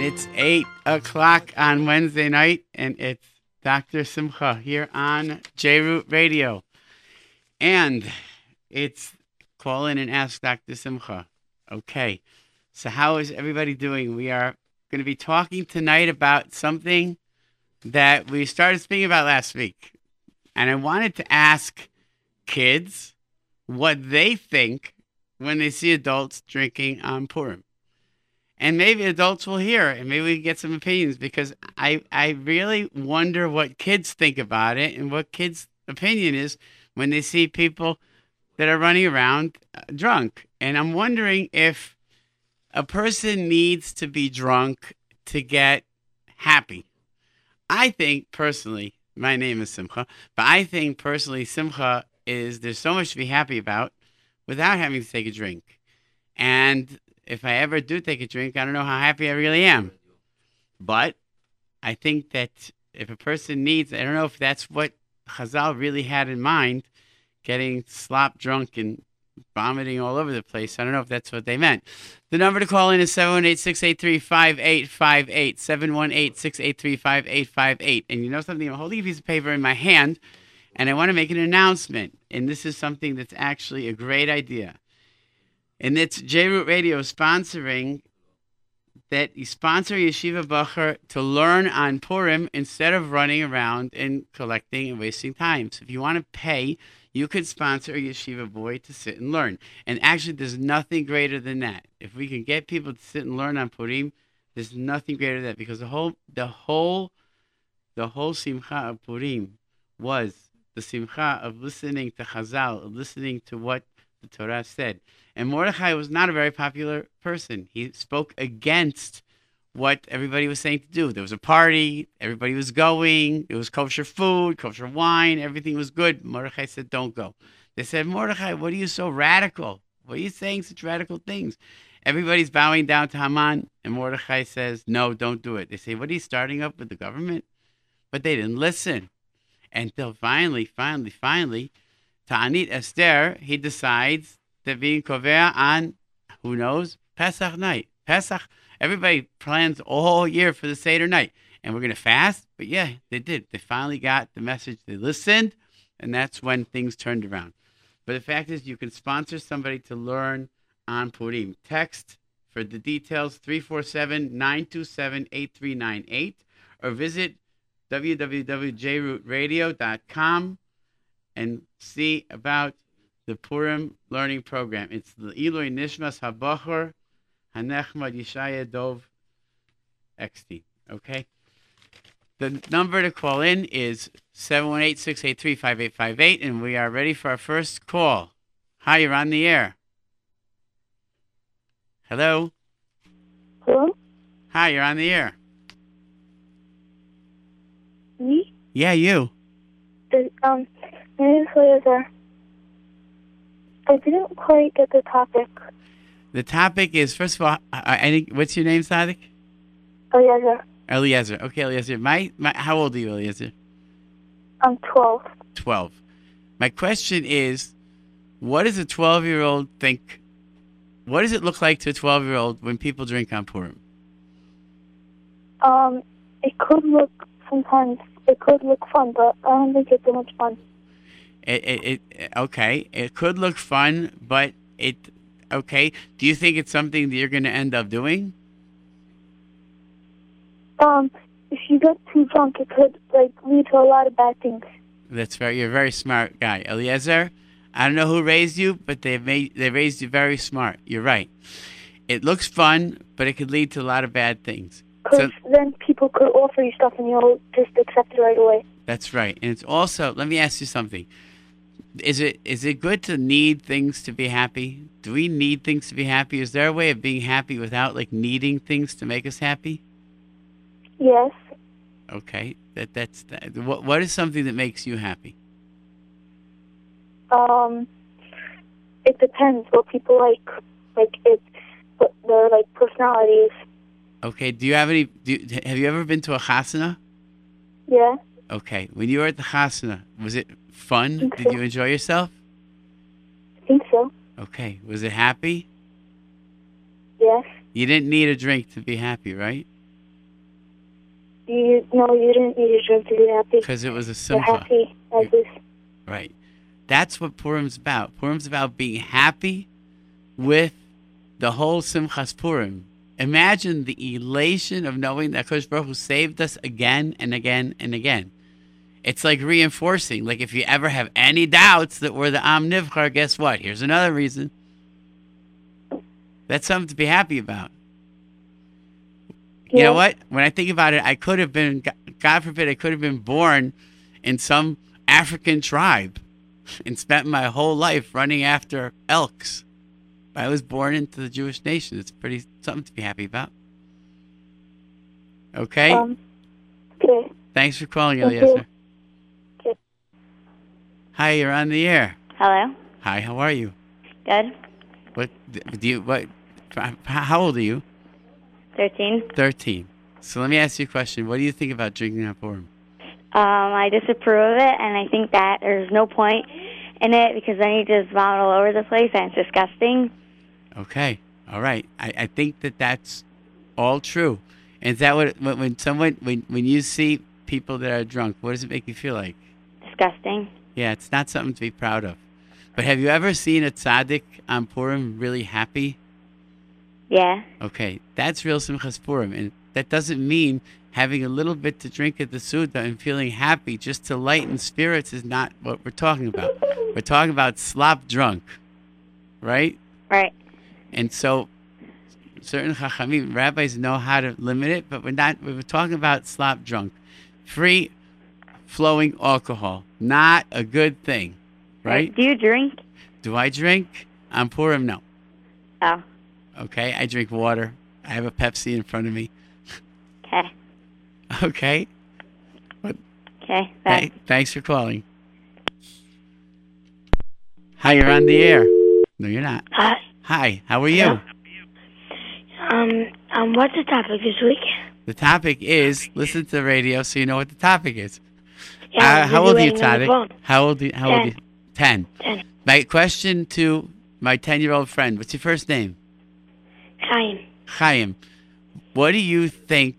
And it's 8 o'clock on Wednesday night, and it's Dr. Simcha here on JRoot Radio. And it's call in and ask Dr. Simcha. Okay, so how is everybody doing? We are going to be talking tonight about something that we started speaking about last week. And I wanted to ask kids what they think when they see adults drinking on Purim. And maybe adults will hear and maybe we get some opinions because I, I really wonder what kids think about it and what kids' opinion is when they see people that are running around uh, drunk. And I'm wondering if a person needs to be drunk to get happy. I think personally, my name is Simcha, but I think personally, Simcha is there's so much to be happy about without having to take a drink. And if I ever do take a drink, I don't know how happy I really am. But I think that if a person needs, I don't know if that's what Chazal really had in mind, getting slop drunk and vomiting all over the place. I don't know if that's what they meant. The number to call in is 718 683 5858. 718 683 5858. And you know something? I'm holding a piece of paper in my hand and I want to make an announcement. And this is something that's actually a great idea. And it's JRoot Radio sponsoring that you sponsor Yeshiva Bacher to learn on Purim instead of running around and collecting and wasting time. So if you want to pay, you could sponsor a yeshiva boy to sit and learn. And actually, there's nothing greater than that. If we can get people to sit and learn on Purim, there's nothing greater than that because the whole, the whole, the whole simcha of Purim was the simcha of listening to Chazal, listening to what the Torah said. And Mordechai was not a very popular person. He spoke against what everybody was saying to do. There was a party, everybody was going, it was kosher food, kosher wine, everything was good. Mordechai said, Don't go. They said, Mordechai, what are you so radical? What are you saying such radical things? Everybody's bowing down to Haman, and Mordechai says, No, don't do it. They say, What are you starting up with the government? But they didn't listen. Until finally, finally, finally, Ta'anit Esther, he decides to be in Kovea on, who knows, Pesach night. Pesach Everybody plans all year for the Seder night, and we're going to fast. But yeah, they did. They finally got the message. They listened, and that's when things turned around. But the fact is, you can sponsor somebody to learn on Purim. Text for the details 347 927 8398 or visit www.jrootradio.com and see about the Purim Learning Program. It's the Eloi Nishmas Habachor Hanechmad Yeshaya Dov XT. Okay? The number to call in is 718 683 5858, and we are ready for our first call. Hi, you're on the air. Hello? Hello? Hi, you're on the air. Me? Yeah, you. The, um, name. I didn't quite get the topic. The topic is first of all, I, I think. What's your name, Sadik? Eliezer. Eliezer. Okay, Eliezer. My, my, how old are you, Eliezer? I'm 12. Twelve. My question is, what does a twelve-year-old think? What does it look like to a twelve-year-old when people drink on Purim? Um, it could look, sometimes, it could look fun, but I don't think it's so much fun. It, it, it okay. It could look fun, but it okay. Do you think it's something that you're going to end up doing? Um, if you get too drunk, it could, like, lead to a lot of bad things. That's very. You're a very smart guy, Eliezer. I don't know who raised you, but they made they raised you very smart. You're right. It looks fun, but it could lead to a lot of bad things. Because then people could offer you stuff and you'll just accept it right away. That's right. And it's also, let me ask you something. Is it is it good to need things to be happy? Do we need things to be happy? Is there a way of being happy without like needing things to make us happy? Yes. Okay. That that's that. What what is something that makes you happy? Um, it depends what people like. Like, it's what their, like, personalities. Okay. Do you have any do you, have you ever been to a chasana? Yeah. Okay. When you were at the chasana, was it fun? Did so. you enjoy yourself? I think so. Okay. Was it happy? Yes. You didn't need a drink to be happy, right? you no, you didn't need a drink to be happy. Because it was a simcha. happy as this. Right. That's what Purim's about. Purim's about being happy with the whole Simchas Purim. Imagine the elation of knowing that Kosh Baruch Hu saved us again and again and again. It's like reinforcing. Like if you ever have any doubts that we're the Am Nivchar, guess what? Here's another reason. That's something to be happy about. You know what? When I think about it, I could have been, God forbid, I could have been born in some African tribe and spent my whole life running after elks. But I was born into the Jewish nation. It's pretty something to be happy about. Okay. Um. Okay. Thanks for calling, thank. Eliezer. Hi, you're on the air. Hello. Hi, how are you? Good. What do you? What? How old are you? Thirteen. Thirteen. So let me ask you a question. What do you think about drinking on Purim? Um, I disapprove of it, and I think that there's no point in it because then you just vomit all over the place, and it's disgusting. Okay. All right. I, I think that that's all true. And is that what when someone when when you see people that are drunk, what does it make you feel like? Disgusting. Yeah, it's not something to be proud of. But have you ever seen a tzaddik on Purim really happy? Yeah. Okay, that's real Simchas Purim, and that doesn't mean having a little bit to drink at the Suda and feeling happy just to lighten spirits is not what we're talking about. We're talking about slop drunk, right? Right. And so, certain chachamim, rabbis know how to limit it, but we're not. We're talking about slop drunk, free flowing alcohol, not a good thing, right? Do you drink? Do I drink on Purim? No. Oh. Okay, I drink water. I have a Pepsi in front of me. Okay. Okay. What? Okay. Hey, thanks for calling. Hi, you're on the air. No, you're not. Hi. Hi, how are you? Um, um, what's the topic this week? The topic is listen to the radio so you know what the topic is. Yeah, Uh, how old are you, waiting on the Tadek? phone. How old? Are you, how old? Are you? Ten. Ten. Ten. My question to my ten-year-old friend. What's your first name? Chaim. Chaim. What do you think?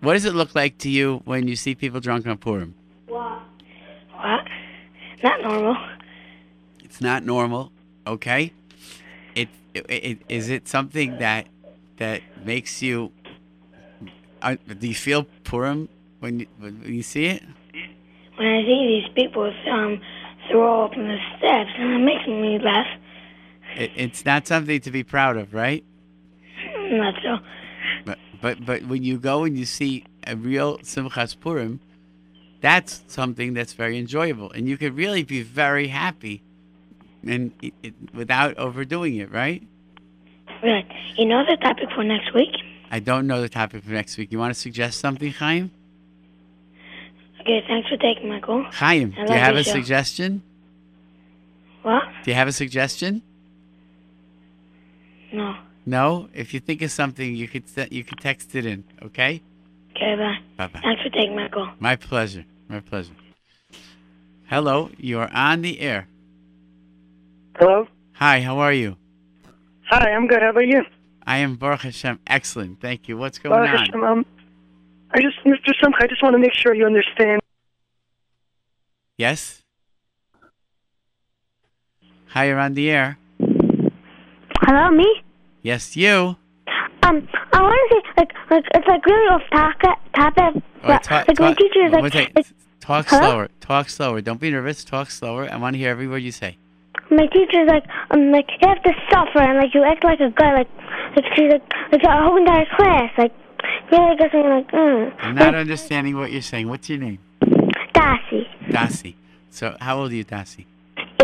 What does it look like to you when you see people drunk on Purim? What? What? Not normal. It's not normal. Okay. It, it, it is it something that that makes you. Uh, do you feel Purim when you, when you see it? When I see these people um throw up on the steps, and it makes me laugh. it? It's not something to be proud of, right? Not so. But but but when you go and you see a real Simchas Purim, that's something that's very enjoyable, and you could really be very happy, and it, it, without overdoing it, right? Right. You know the topic for next week? I don't know the topic for next week. You want to suggest something, Chaim? Okay. Thanks for taking my call. Chaim, I do you have a show. suggestion? What? Do you have a suggestion? No. No. If you think of something, you could se- you could text it in. Okay. Okay. Bye. Bye bye. Thanks for taking my call. My pleasure. My pleasure. Hello, you are on the air. Hello. Hi, how are you? Hi, I'm good. How about you? I am Baruch Hashem. Excellent. Thank you. What's going Baruch on? Hashem, um, I just, Mr. Simcha, I just want to make sure you understand. Yes? Hi, you're on the air. Hello, me? Yes, you. Um, I want to say, like, like it's like really off topic. Topic. All but, talk, like my teacher is like, like, talk Hello? slower. Talk slower. Don't be nervous. Talk slower. I want to hear every word you say. my teacher's like, um, like you have to suffer and like you act like a guy, like, like she's like, like our whole entire class, like, yeah, I guess I'm like, mm. I'm not understanding what you're saying. What's your name? Darcy. Dasi. So, how old are you, Dasi?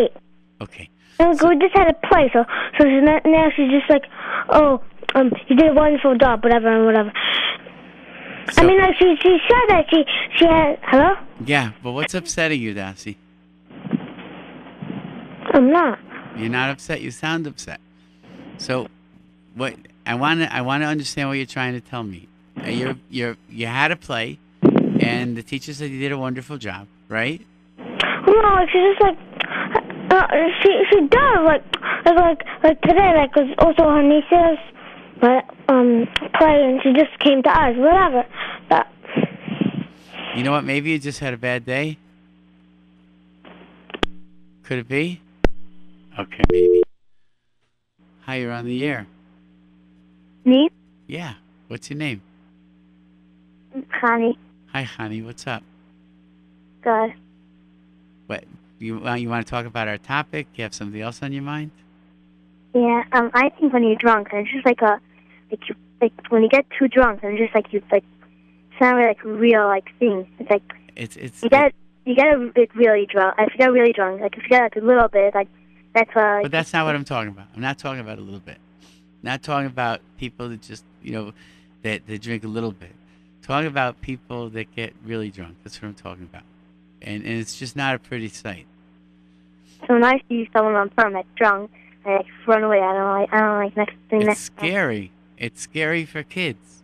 Eight. Okay. And like, we just had a play, so so she's not, now she's just like, oh, um, you did a wonderful job, whatever and whatever. So, I mean, like she she said that she she had hello. yeah, but what's upsetting you, Dasi? I'm not. You're not upset. You sound upset. So, what I want to I want to understand what you're trying to tell me. Uh, You're you're you had a play, and the teacher said you did a wonderful job, right? No, like she's just like uh, she she does like like like like today like was also her niece's but um play and she just came to us whatever but You know what? Maybe you just had a bad day. Could it be? Okay, maybe. Hi, you're on the air. Me? Yeah. What's your name? Connie. Hi, honey. What's up? Good. What you uh, you want to talk about our topic? You have something else on your mind? Yeah, um, I think when you're drunk, it's just like a, like you, like when you get too drunk, and just like you, like, it's not really like real like thing. It's like It's it's you get, you get a bit really drunk. If you get really drunk, like if you get like a little bit, like that's uh, But that's not what I'm talking about. I'm not talking about a little bit. Not talking about people that just, you know, that, that drink a little bit. Talking about people that get really drunk. That's what I'm talking about. And, and it's just not a pretty sight. so when I see someone on that's drunk, I like run away. I don't like, I don't like next thing It's next. scary. It's scary for kids.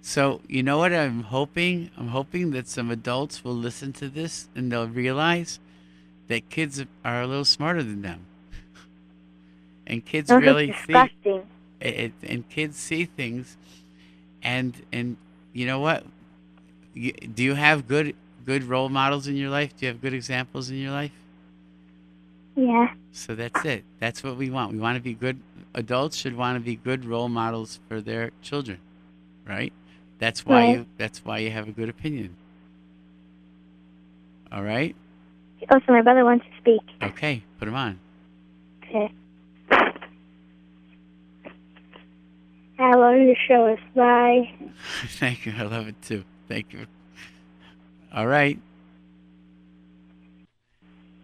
So, you know what I'm hoping? I'm hoping that some adults will listen to this and they'll realize that kids are a little smarter than them. And kids Those really see it, it, and kids see things and and you know what? You, do you have good good role models in your life? Do you have good examples in your life? Yeah. so that's it. That's what we want. We want to be good adults should want to be good role models for their children right? That's why Right. you that's why you have a good opinion. All right? Oh, so my brother wants to speak. okay put him on. Okay. I love your show. Us. Bye. thank you i love it too thank you all right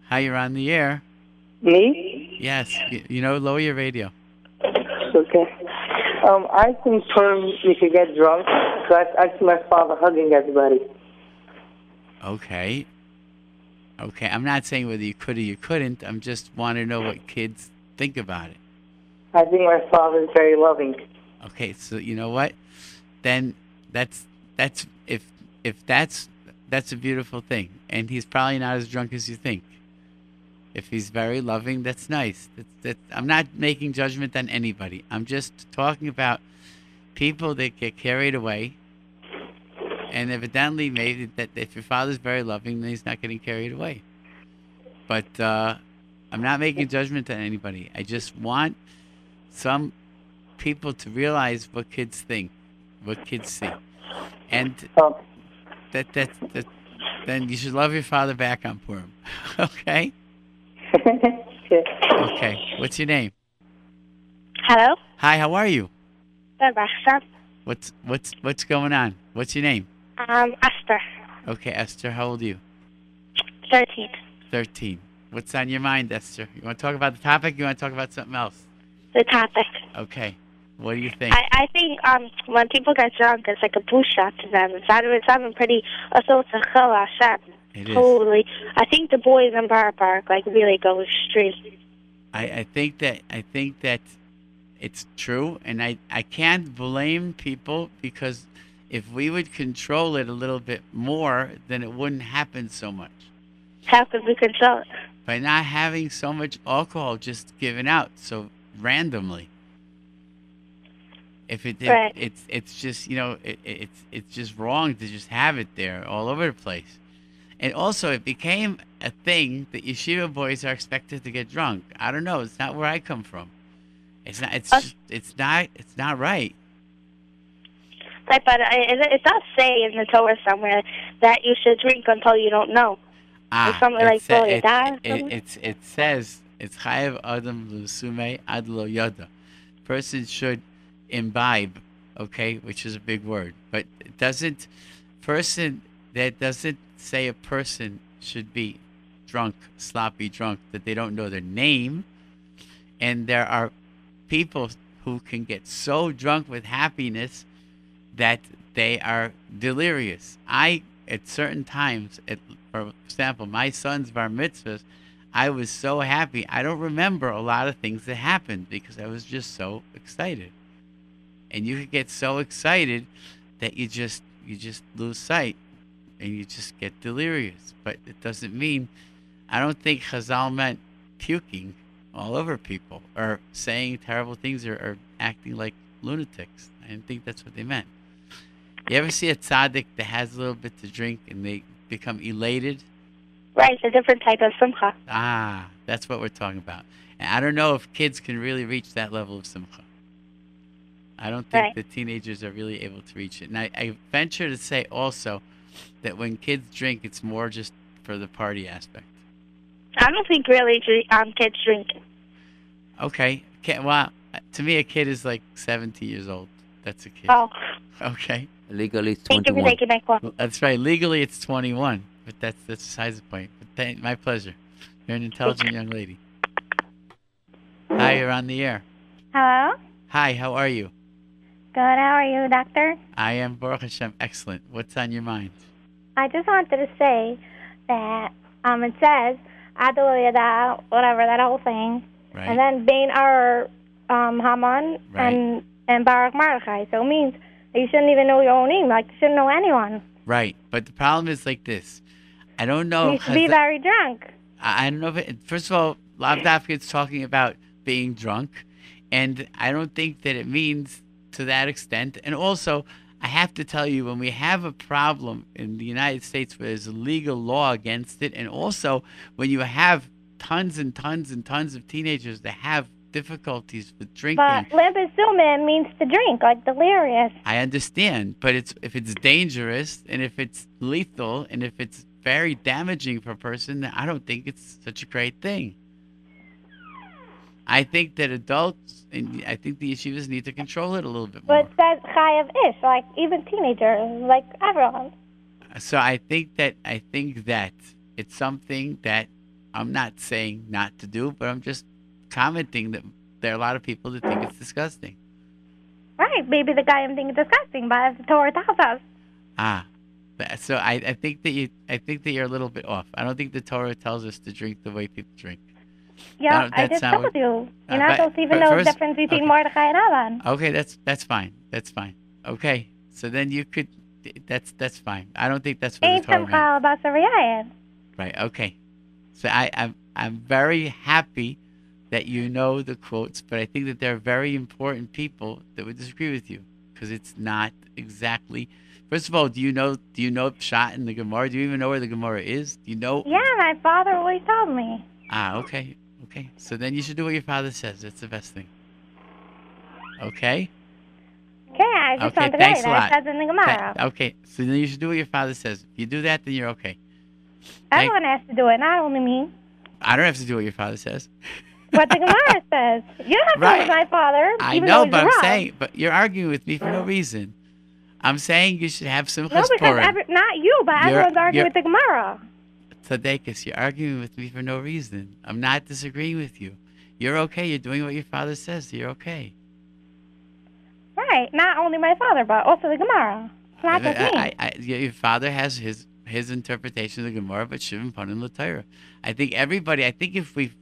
hi you're on the air Me? Yes, you, you know, lower your radio. Okay. Um, I confirm you could get drunk. So I, I see my father hugging everybody. Okay. Okay, I'm not saying whether you could or you couldn't. I'm just want to know what kids think about it. I think my father is very loving. Okay, so you know what? Then that's that's if if that's that's a beautiful thing, and he's probably not as drunk as you think. If he's very loving, that's nice. That's, that, I'm not making judgment on anybody. I'm just talking about people that get carried away. And evidently, maybe that if your father's very loving, then he's not getting carried away. But uh, I'm not making judgment on anybody. I just want some people to realize what kids think, what kids see, and Um, that that that then you should love your father back on Purim. okay. okay. Okay. What's your name? Hello? Hi. How are you? Good, Esther. What's what's what's going on? What's your name? Um, Esther, Okay, Esther. How old are you? 13. Thirteen. What's on your mind, Esther? You want to talk about the topic? You want to talk about something else? The topic. Okay. What do you think? I, I think um when people get drunk, it's like a boo shot to them. It's not, it's not even pretty. Also, it's a chel Hashem. It is. Totally. I think the boys in Boro Park like really go extreme. I, I think that I think that it's true, and I, I can't blame people because if we would control it a little bit more, then it wouldn't happen so much. How could we control it? By not having so much alcohol just given out so randomly. If it, it Right. it's it's just you know it, it- it's it's just wrong to just have it there all over the place, and also it became a thing that yeshiva boys are expected to get drunk. I don't know. It's not where I come from. It's not. It's Us- just, it's not. It's not right. Like, but I- it, it does say in the Torah somewhere that you should drink until you don't know. Ah, something it like sa- it, it, it's it says it's chayav adam lusume ad lo yada. Person should imbibe, okay, which is a big word, but it doesn't. Person that doesn't say a person should be drunk, sloppy drunk, that they don't know their name, and there are people who can get so drunk with happiness that they are delirious. I, at certain times, at, for example, my son's bar mitzvahs, I was so happy. I don't remember a lot of things that happened because I was just so excited. And you could get so excited that you just you just lose sight and you just get delirious. But it doesn't mean I don't think Chazal meant puking all over people or saying terrible things or, or acting like lunatics. I didn't think that's what they meant. You ever see a tzaddik that has a little bit to drink and they become elated? Right, it's a different type of simcha. Ah, that's what we're talking about. And I don't know if kids can really reach that level of simcha. I don't think Right. the teenagers are really able to reach it. And I, I venture to say also that when kids drink, it's more just for the party aspect. I don't think really um, kids drink. Okay. Ki- Well, to me, a kid is like 17 years old. That's a kid. Oh, Okay. Legally, it's thank you for 21. taking my call. That's right. Legally, it's 21, but that's that's besides the point. But thank, my pleasure. You're an intelligent young lady. Hi, you're on the air. Hello? Hi, how are you? Good, how are you, doctor? I am Baruch Hashem. Excellent. What's on your mind? I just wanted to say that um, it says, Adol Yada, whatever, that whole thing, Right. and then Bain our um, Haman Right. and, and Baruch Mordechai. So it means you shouldn't even know your own name. Like, you shouldn't know anyone. right. But the problem is like this. I don't know. you should be very drunk. I I don't know if it, first of all, Lav is talking about being drunk, and I don't think that it means to that extent. And also, I have to tell you, when we have a problem in the United States where there's a legal law against it, and also when you have tons and tons and tons of teenagers that have difficulties with drinking. But limbisuma means to drink, like delirious. I understand, but it's if it's dangerous and if it's lethal and if it's very damaging for a person, I don't think it's such a great thing. I think that adults and I think the yeshivas need to control it a little bit more. But that's Chayav Ish, like even teenagers, like everyone. So I think that I think that it's something that I'm not saying not to do, but I'm just commenting that there are a lot of people that think it's disgusting. Right, maybe the guy I'm thinking is disgusting, but the Torah tells us. Ah, so I, I think that you I think that you're a little bit off. I don't think the Torah tells us to drink the way people drink. Yeah, No, I just told you. Uh, You're not but- supposed to even know the difference between okay. Mordechai and Alan. Okay, that's that's fine. That's fine. Okay, so then you could. That's that's fine. I don't think that's what Ain't the Torah. Chal Right. Okay. So I I'm I'm very happy that you know the quotes, but I think that there are very important people that would disagree with you because it's not exactly. First of all, do you know do you know Pshat in the Gemara? Do you even know where the Gemara is? Do you know? Yeah, my father always told me. Ah, okay, okay. So then you should do what your father says. That's the best thing. Okay. Okay, I just Okay, wanted to thanks say a that. lot. It says in the Gemara. Th- okay, so then you should do what your father says. If you do that, then you're okay. Everyone has to do it, not only me. I don't have to do what your father says. What the Gemara says. You don't have to do my father. I know, but I'm wrong. saying, but you're arguing with me for no reason. I'm saying you should have some No, because every, not you, but You're- everyone's arguing with the Gemara. Tzadekis, you're arguing with me for no reason. I'm not disagreeing with you. You're okay. You're doing what your father says. You're okay. Right. Not only my father, but also the Gemara. It's not just me. I, I, I, your father has his his interpretation of the Gemara, but Shivim Panim L'Torah. I think everybody. I think if we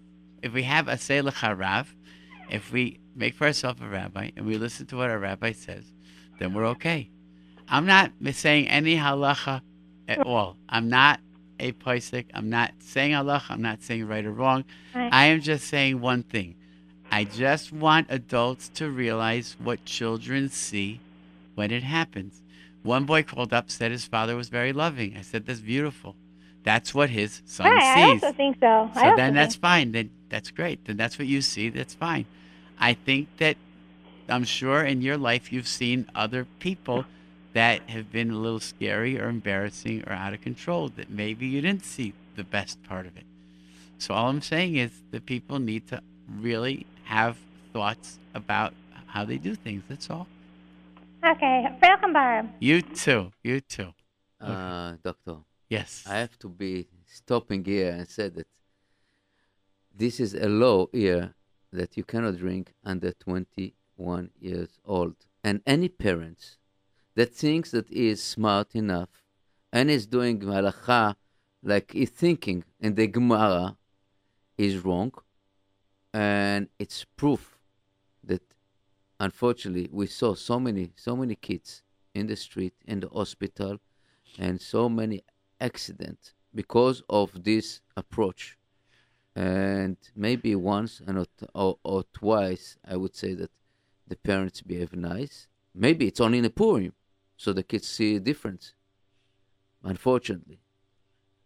if we have a Selah Harav, if we make for ourselves a rabbi and we listen to what our rabbi says, then we're okay. I'm not saying any halacha at all. I'm not a paisik. I'm not saying Allah. I'm not saying right or wrong. Right. I am just saying one thing. I just want adults to realize what children see when it happens. One boy called up, said his father was very loving. I said, That's beautiful. That's what his son right, I sees. also think so. I So then that's think. fine. Then that's great. Then that's what you see. That's fine. I think that I'm sure in your life you've seen other people that have been a little scary or embarrassing or out of control that maybe you didn't see the best part of it. So all I'm saying is that people need to really have thoughts about how they do things. That's all. Okay. Welcome, Barb. You too. You too. Uh, doctor, Yes. I have to be stopping here and say that this is a law here that you cannot drink under 21 years old. And any parents that thinks that he is smart enough and is doing halacha like he's thinking in the Gemara is wrong. And it's proof that unfortunately we saw so many so many kids in the street in the hospital and so many accidents because of this approach and maybe once and or, or, twice i would say that the parents behave nice maybe it's only in the purim so the kids see a difference. Unfortunately,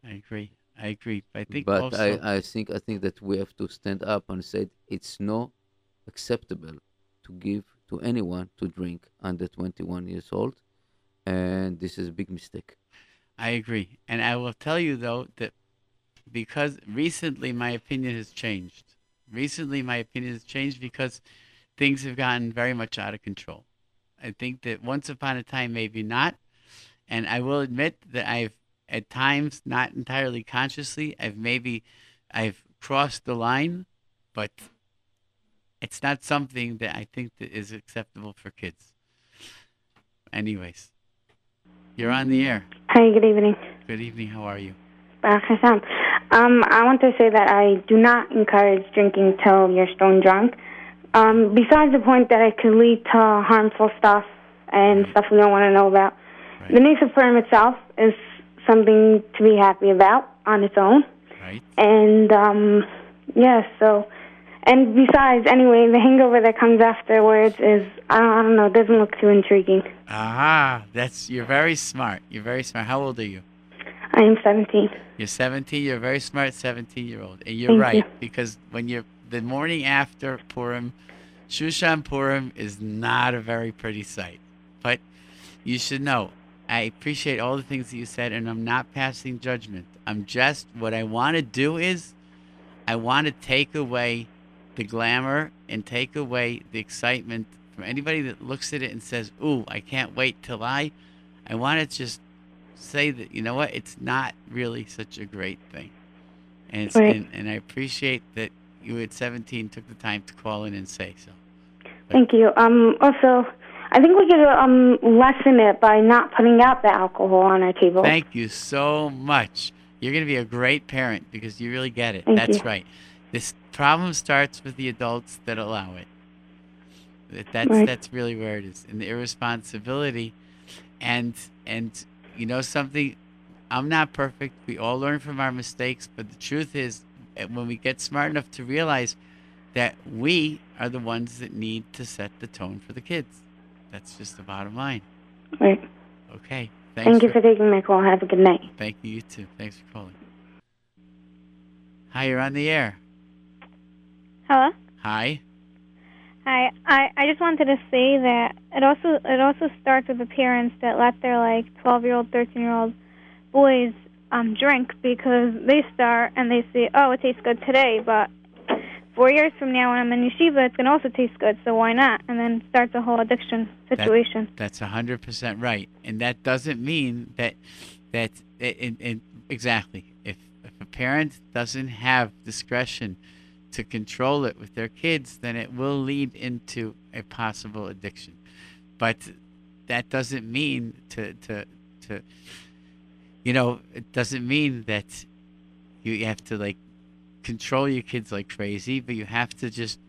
I agree. I agree. I think but also, I, I think I think that we have to stand up and say it's not acceptable to give to anyone to drink under 21 years old, and this is a big mistake. I agree. And I will tell you though that because recently my opinion has changed. Recently my opinion has changed because things have gotten very much out of control. I think that once upon a time maybe not. And I will admit that I've at times not entirely consciously, I've maybe I've crossed the line, but it's not something that I think that is acceptable for kids. Anyways, you're on the air. Hi, good evening. Good evening. How are you? Baruch Hashem. Um, I want to say that I do not encourage drinking till you're stone drunk. Um, besides the point that it could lead to harmful stuff and stuff we don't want to know about. The Nisa Purim itself is something to be happy about on its own. Right. And, um, yeah, so, and besides, anyway, the hangover that comes afterwards is, I don't, I don't know, doesn't look too intriguing. Aha, that's you're very smart. You're very smart. How old are you? I am 17. You're 17. You're a very smart 17 year old, and you're Thank right you. because when you're the morning after Purim, Shushan Purim is not a very pretty sight. But you should know, I appreciate all the things that you said, and I'm not passing judgment. I'm just what I want to do is, I want to take away the glamour and take away the excitement from anybody that looks at it and says, "Ooh, I can't wait till I." I want to just say that you know what, it's not really such a great thing, and it's, Right. and, and I appreciate that you at 17 took the time to call in and say so. Thank you. Um, also, I think we could um, lessen it by not putting out the alcohol on our table. Thank you so much. You're going to be a great parent because you really get it. Thank That's you. right. This problem starts with the adults that allow it. That's Right. that's really where it is, and the irresponsibility, and and you know something. I'm not perfect. We all learn from our mistakes, but the truth is, when we get smart enough to realize that we are the ones that need to set the tone for the kids. That's just the bottom line. Right. Okay. Thanks Thank you for taking my call. Have a good night. Thank you, you too. Thanks for calling. Hi, you're on the air. Hello. Hi. Hi. I I just wanted to say that it also it also starts with the parents that let their like 12 year old, 13 year old boys um drink because they start and they say, oh, it tastes good today, but four years from now when I'm in yeshiva, it's gonna also taste good, so why not? And then starts a whole addiction That- situation. that's a hundred percent right, and that doesn't mean that that it, it, exactly. If if a parent doesn't have discretion to control it with their kids, then it will lead into a possible addiction. But that doesn't mean to to to you know it doesn't mean that you have to like control your kids like crazy, but you have to just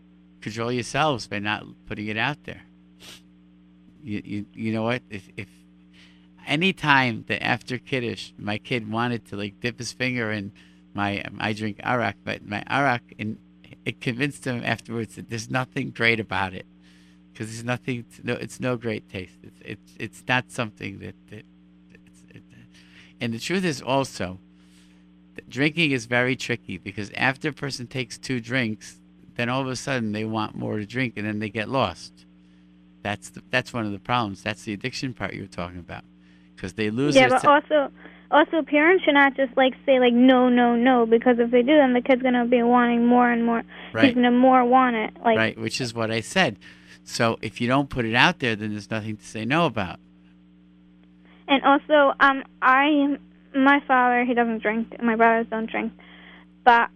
control yourselves by not putting it out there. You you, you know what? If if any time that after kiddush my kid wanted to like dip his finger in my I drink arak, but my arak and it convinced him afterwards that there's nothing great about it because there's nothing no it's no great taste. It's it's it's not something that that and the truth is also that drinking is very tricky because after a person takes two drinks, then all of a sudden they want more to drink and then they get lost. That's the, that's one of the problems. That's the addiction part you were talking about because they lose yeah, but se- also also parents should not just like say like no no no because if they do then the kid's gonna be wanting more and more. Right. He's gonna more want it. Like right, which is what I said. So if you don't put it out there, then there's nothing to say no about. And also, um, I, my father, he doesn't drink. And my brothers don't drink. But,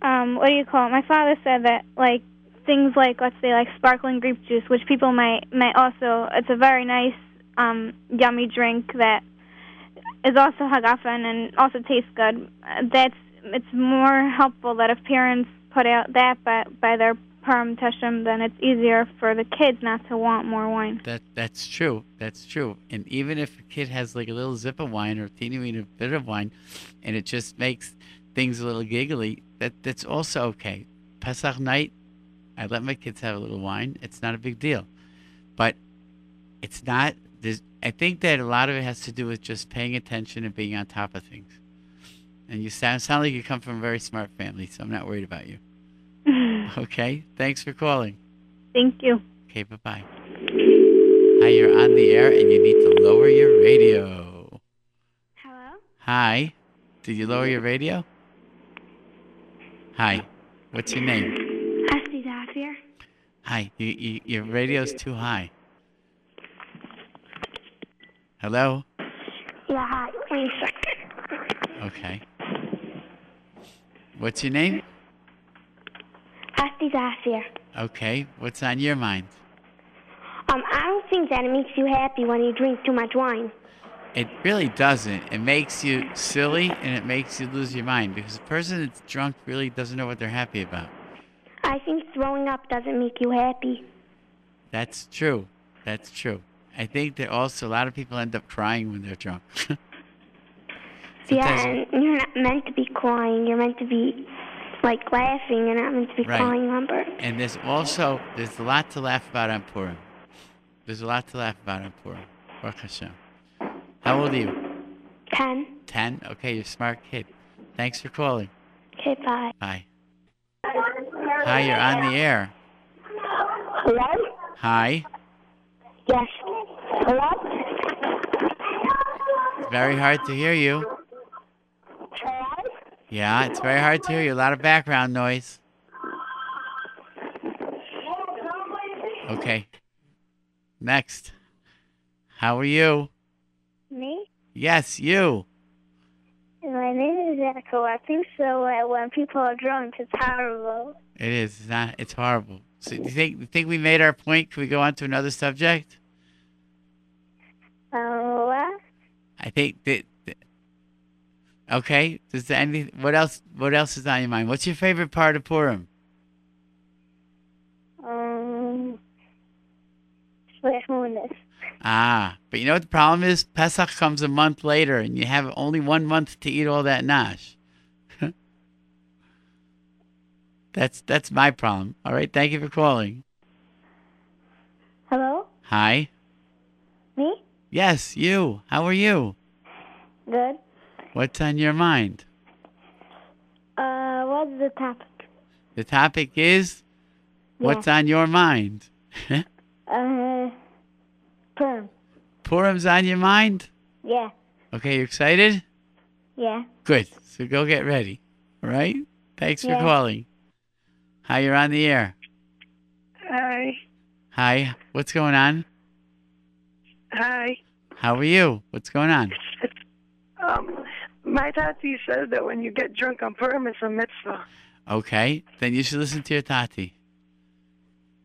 um, what do you call it? My father said that, like, things like, let's say, like sparkling grape juice, which people might, might also, it's a very nice, um, yummy drink that is also hagafen and also tastes good. That's, it's more helpful that if parents put out that by, by their teshum, then it's easier for the kids not to want more wine. That that's true. That's true. And even if a kid has like a little zip of wine or a teeny weeny bit of wine, and it just makes things a little giggly, that that's also okay. Pesach night, I let my kids have a little wine. It's not a big deal, but it's not I think that a lot of it has to do with just paying attention and being on top of things. And you sound sound like you come from a very smart family, so I'm not worried about you. Okay, thanks for calling. Thank you. Okay, bye bye. Hi, you're on the air, and you need to lower your radio. Hello? Hi, did you lower your radio? Hi, what's your name? Esty Zafir. Hi, you, you, your radio's too high. Hello? Yeah, hi. Wait a second. Okay. What's your name? Zafir. Okay, what's on your mind? Um, I don't think that it makes you happy when you drink too much wine. It really doesn't. It makes you silly and it makes you lose your mind because a person that's drunk really doesn't know what they're happy about. I think throwing up doesn't make you happy. That's true. That's true. I think that also a lot of people end up crying when they're drunk. Yeah, and you're not meant to be crying. You're meant to be, like, laughing. Not meant to be Right. crying, remember? And there's also there's a lot to laugh about on Purim. There's a lot to laugh about on Purim. Baruch Hashem. How old are you? Ten. Ten. Okay, you're a smart kid. Thanks for calling. Okay, bye. Bye. Hi, you're on the air. Hello? Hi. Yes. Hello? It's very hard to hear you. Yeah, it's very hard to hear you. A lot of background noise. Okay. Next. How are you? Me? Yes, you. My name is Echo. I think so. Uh, when people are drunk, it's horrible. It is. It's not. It's horrible. So, do you think? You think we made our point? Can we go on to another subject? Um, what? I think that. Okay. Does there any? What else? What else is on your mind? What's your favorite part of Purim? Um. Ah, but you know what the problem is? Pesach comes a month later, and you have only one month to eat all that nash. that's that's my problem. All right. Thank you for calling. Hello? Hi. Me? Yes, you. How are you? Good. What's on your mind? Uh, what's the topic? The topic is what's on your mind? Uh, perm. Purim's on your mind? Yeah. Okay, you excited? Yeah. Good. So go get ready. All right? Thanks for Yeah. calling. Hi, you're on the air. Hi. Hi. What's going on? Hi. How are you? What's going on? Um, my tati says that when you get drunk on Purim, it's a mitzvah. Okay, then you should listen to your tati.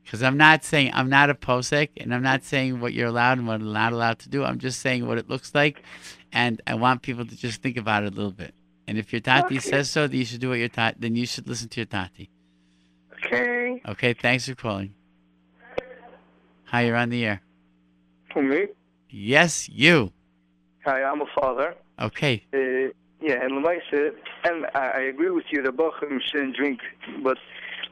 Because I'm not saying I'm not a posek, and I'm not saying what you're allowed and what you're not allowed to do. I'm just saying what it looks like, and I want people to just think about it a little bit. And if your tati Okay. says so, that you should do what your tati, then you should listen to your tati. Okay. Okay, thanks for calling. Hi, you're on the air. For me? Yes, you. Hi, I'm a father. Okay, Uh, yeah, and Lemaisa, and I, I agree with you, the Bachim shouldn't drink, but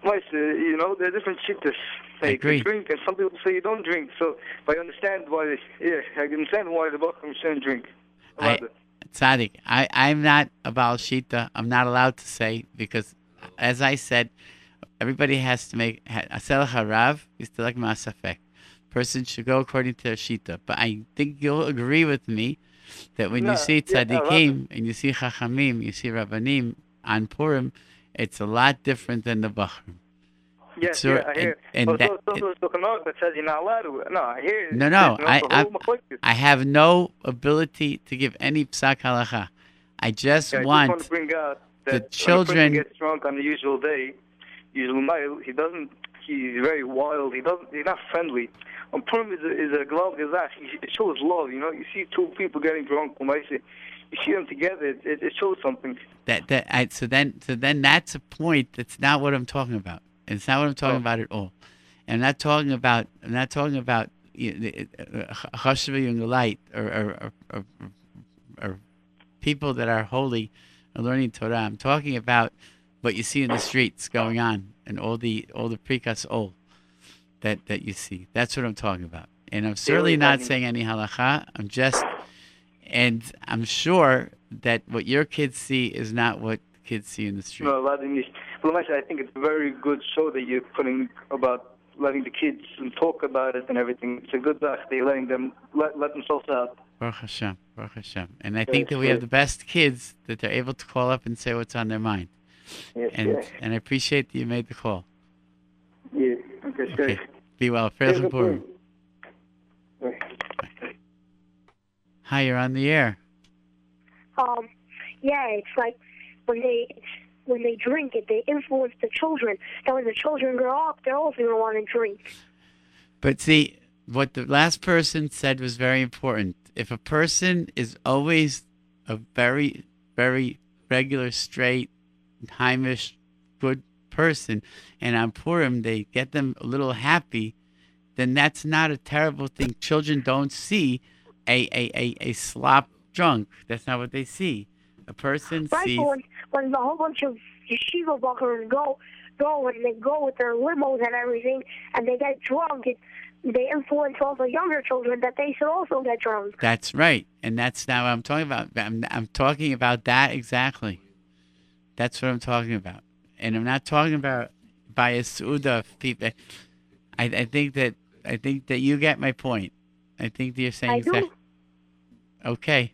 Lemaisa, you know, there are different shittas. I Like, agree. You drink, and some people say you don't drink, so I understand why, yeah, I understand why the Bachim shouldn't drink. I. Tzaddik, I, I'm not a Baal Shita. I'm not allowed to say because, as I said, everybody has to make Asel Harav is to like Masafek. Person should go according to their Shita. But I think you'll agree with me that when you see yeah, Tzaddikim and you see Chachamim, you see Rabbanim on Purim, it's a lot different than the Bachrim. Yeah, So- yeah, I hear. and- and but that- so, so, so, says you're not allowed to. No, I hear. No, no, I, I. I have no ability to give any psak halacha. I just Yeah, I want, just want to bring out the that when children- gets drunk on the usual day, usually my- he doesn't. He's very wild. He doesn't. He's not friendly. On Purim is a, is a glove gazach. It shows love. You know, you see two people getting drunk. When I say, you see them together, it, it, it shows something. that that I, so then so then that's a point that's not what I'm talking about. It's not what I'm talking Oh. about at all. I'm not talking about I'm not talking about uh, chashva and light or or, or, or or people that are holy and learning Torah. I'm talking about what you see in the streets going on and all the all the prekas all that that you see. That's what I'm talking about. And I'm certainly not saying any halacha. I'm just, and I'm sure that what your kids see is not what kids see in the street. No. Well, actually, I think it's a very good show that you're putting about letting the kids and talk about it and everything. It's a good thing. They're letting them let, let themselves out. Baruch Hashem, Baruch Hashem. And I think that we have the best kids that they're able to call up and say what's on their mind. Yes, And yes. and I appreciate that you made the call. Yeah. Okay, Okay. Be well. Praise the Lord. Hi, you're on the air. Um, yeah, it's like when they when they drink it, they influence the children. And when the children grow up, they're also gonna want to drink. But see, what the last person said was very important. If a person is always a very, very regular, straight, Heimish, good person, and on Purim they get them a little happy, then that's not a terrible thing. Children don't see a, a, a, a slop drunk. That's not what they see. A person Right, sees. when when a whole bunch of yeshiva buckers go go and they go with their limos and everything, and they get drunk, it, they influence all the younger children that they should also get drunk. That's right, and that's now what I'm talking about. I'm, I'm talking about that exactly. That's what I'm talking about, and I'm not talking about by a suda people. I, I think that I think that you get my point. I think that you're saying I do. exact- Okay,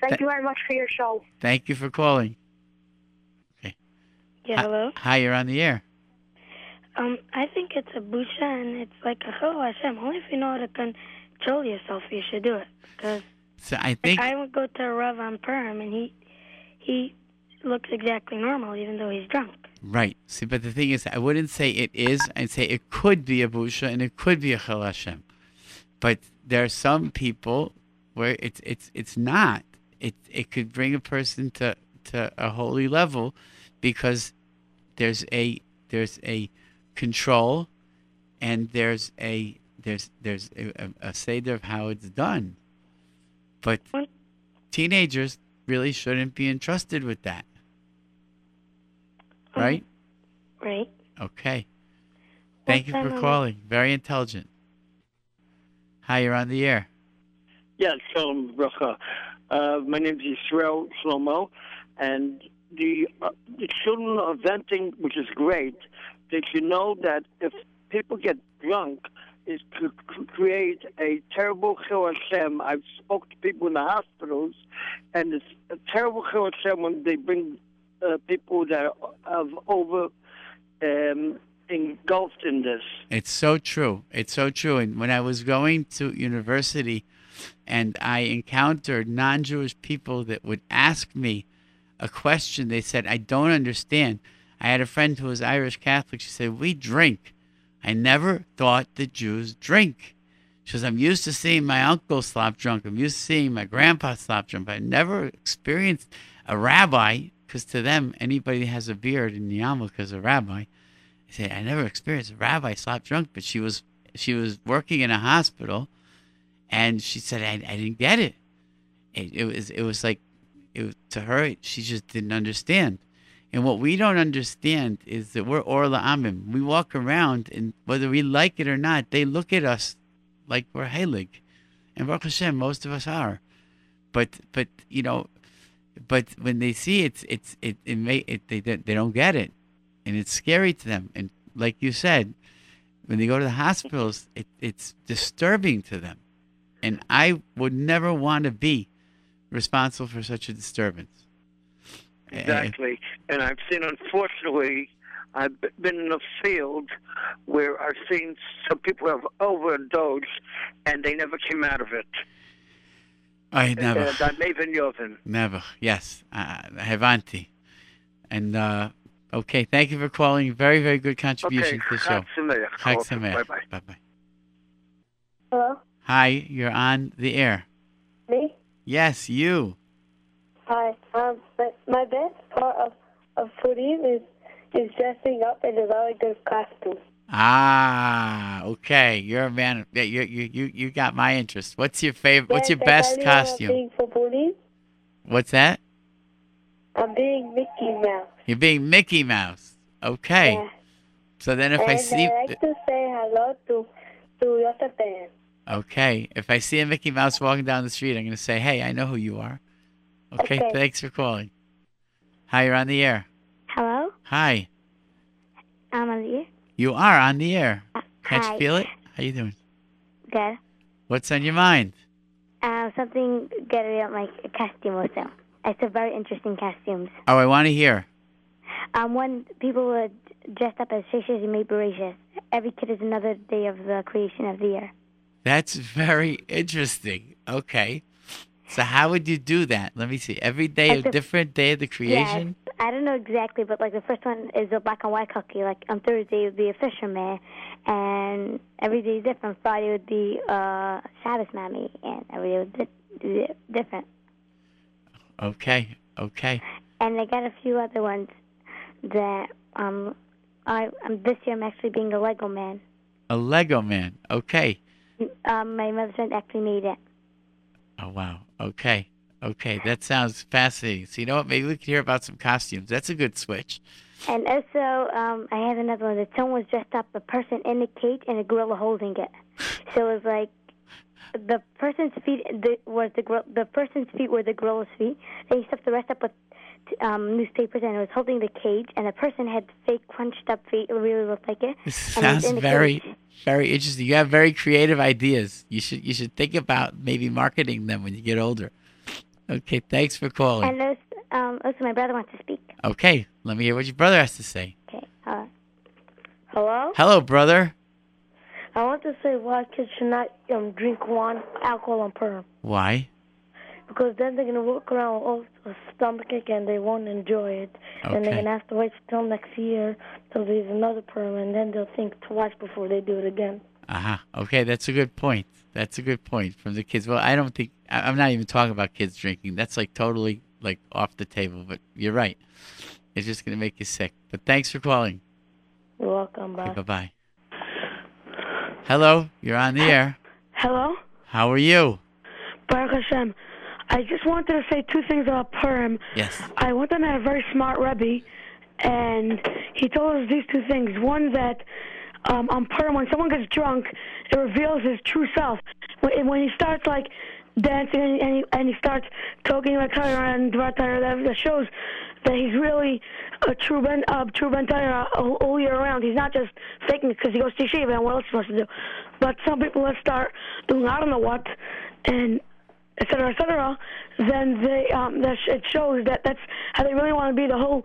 Thank Th- you very much for your show. thank you for calling. Yeah, hello. Hi, you're on the air. Um, I think it's a busha and it's like a chil Hashem. Only if you know how to control yourself, you should do it. Because So I think I would go to a Rav on Purim and he he looks exactly normal even though he's drunk. Right. See, but the thing is, I wouldn't say it is. I'd say it could be a busha and it could be a chel Hashem. But there are some people where it's it's it's not. It it could bring a person to to a holy level because there's a there's a control and there's a there's there's a, a, a seder of how it's done. But teenagers really shouldn't be entrusted with that. Right? Right. Okay. Thank you for time calling. Very intelligent. Hi, you're on the air. Yeah, Shalom Bracha. Uh, my name is Israel Shlomo, and the uh, the children are venting, which is great. Did you know that if people get drunk, it could c- create a terrible Hashem. I've spoke to people in the hospitals, and it's a terrible Hashem when they bring uh, people that have over um, engulfed in this. It's so true. It's so true. And when I was going to university and I encountered non Jewish people that would ask me a question, they said, I don't understand. I had a friend who was Irish Catholic. She said, We drink. I never thought the Jews drink. She says, I'm used to seeing my uncle slop drunk. I'm used to seeing my grandpa slop drunk. I never experienced a rabbi, because to them, anybody has a beard in the yarmulke is a rabbi. I said, I never experienced a rabbi slop drunk, but she was she was working in a hospital, and she said, I, I didn't get it. it. It was it was like, it to her, she just didn't understand. And what we don't understand is that we're Orla Amim. We walk around, and whether we like it or not, they look at us like we're Heilig. And Baruch Hashem, most of us are. But, but you know, but when they see it, it's, it, it, may, it they, they don't get it. And it's scary to them. And like you said, when they go to the hospitals, it, it's disturbing to them. And I would never want to be responsible for such a disturbance. Exactly. And I've seen, unfortunately, I've been in a field where I've seen some people have overdosed and they never came out of it. I never. And I'm even Yovan. Never. Yes. Uh, Havanti. And uh, okay, thank you for calling. Very, very good contribution Okay, to the show. Chag Sameach. Chag Okay, bye-bye. Bye-bye. Hello, Hi, you're on the air. me. Yes, you. Hi. Um, my, my best part of of Purim is is dressing up in a very good costume. Ah, okay. You're a man. Yeah, you you you you got my interest. What's your favorite? What's your best tell you what I'm costume? being for Purim. What's that? I'm being Mickey Mouse. You're being Mickey Mouse. Okay. Yeah. So then, if I see, I like to say hello to to Yosef Ben. Okay. If I see a Mickey Mouse walking down the street, I'm going to say, "Hey, I know who you are." Okay. Okay. Thanks for calling. Hi, you're on the air. Hello? Hi. I'm on the air. You are on the air. Can't hi. you feel it? How you doing? Good. What's on your mind? Uh, something good about my costume also. It's a very interesting costumes. Oh, I want to hear. Um, when people were dressed up as shishas and made Bereishis, every kid is another day of the creation of the year. That's very interesting. Okay. So how would you do that? Let me see. Every day a different day of the creation? Yes, I don't know exactly, but like the first one is a black and white cookie. Like on Thursday would be a fisherman, and every day is different. Friday would be uh Shabbos mammy, and every day would be di- different. Okay. Okay. And I got a few other ones that um I um, this year I'm actually being a Lego man. A Lego man. Okay. Um, my mother's friend actually made it. Oh wow. Okay. Okay. That sounds fascinating. So you know what? Maybe we could hear about some costumes. That's a good switch. And also, um, I have another one that someone was dressed up a person in a cage and a gorilla holding it. So it was like the person's feet the, was the the person's feet were the gorilla's feet. Then he stuffed the rest up with um, newspapers and it was holding the cage. And the person had fake crunched up feet. It really looked like it. This it sounds very cage. very interesting. You have very creative ideas. You should you should think about maybe marketing them when you get older. Okay, thanks for calling. And those, um, also, my brother wants to speak. Okay, let me hear what your brother has to say. Okay. Uh, Hello? Hello, brother. I want to say why kids should not um, drink wine, alcohol, and Purim. Why? Because then they're going to walk around with a stomachache and they won't enjoy it. And they're going to have to wait till next year till there's another Purim, and then they'll think twice before they do it again. Aha. Okay, that's a good point. That's a good point from the kids. Well, I don't think I'm not even talking about kids drinking. That's like totally like off the table. But you're right. It's just gonna make you sick. But thanks for calling. You're welcome. Bye. Bye bye. Hello, you're on the air. Hello? How are you? Baruch Hashem. I just wanted to say two things about Purim. Yes. I went to a very smart Rebbe, and he told us these two things. One, that um, on Purim, when someone gets drunk, it reveals his true self. When, when he starts, like, dancing and, and, he, and he starts talking like Torah and Dvar Torah, that, shows that he's really a true Ben, uh, true Ben Torah all, all year round. He's not just faking it because he goes to yeshiva and what else is he supposed to do. But some people that start doing I don't know what, and et cetera, et cetera, then they um, sh- it shows that that's how they really want to be the whole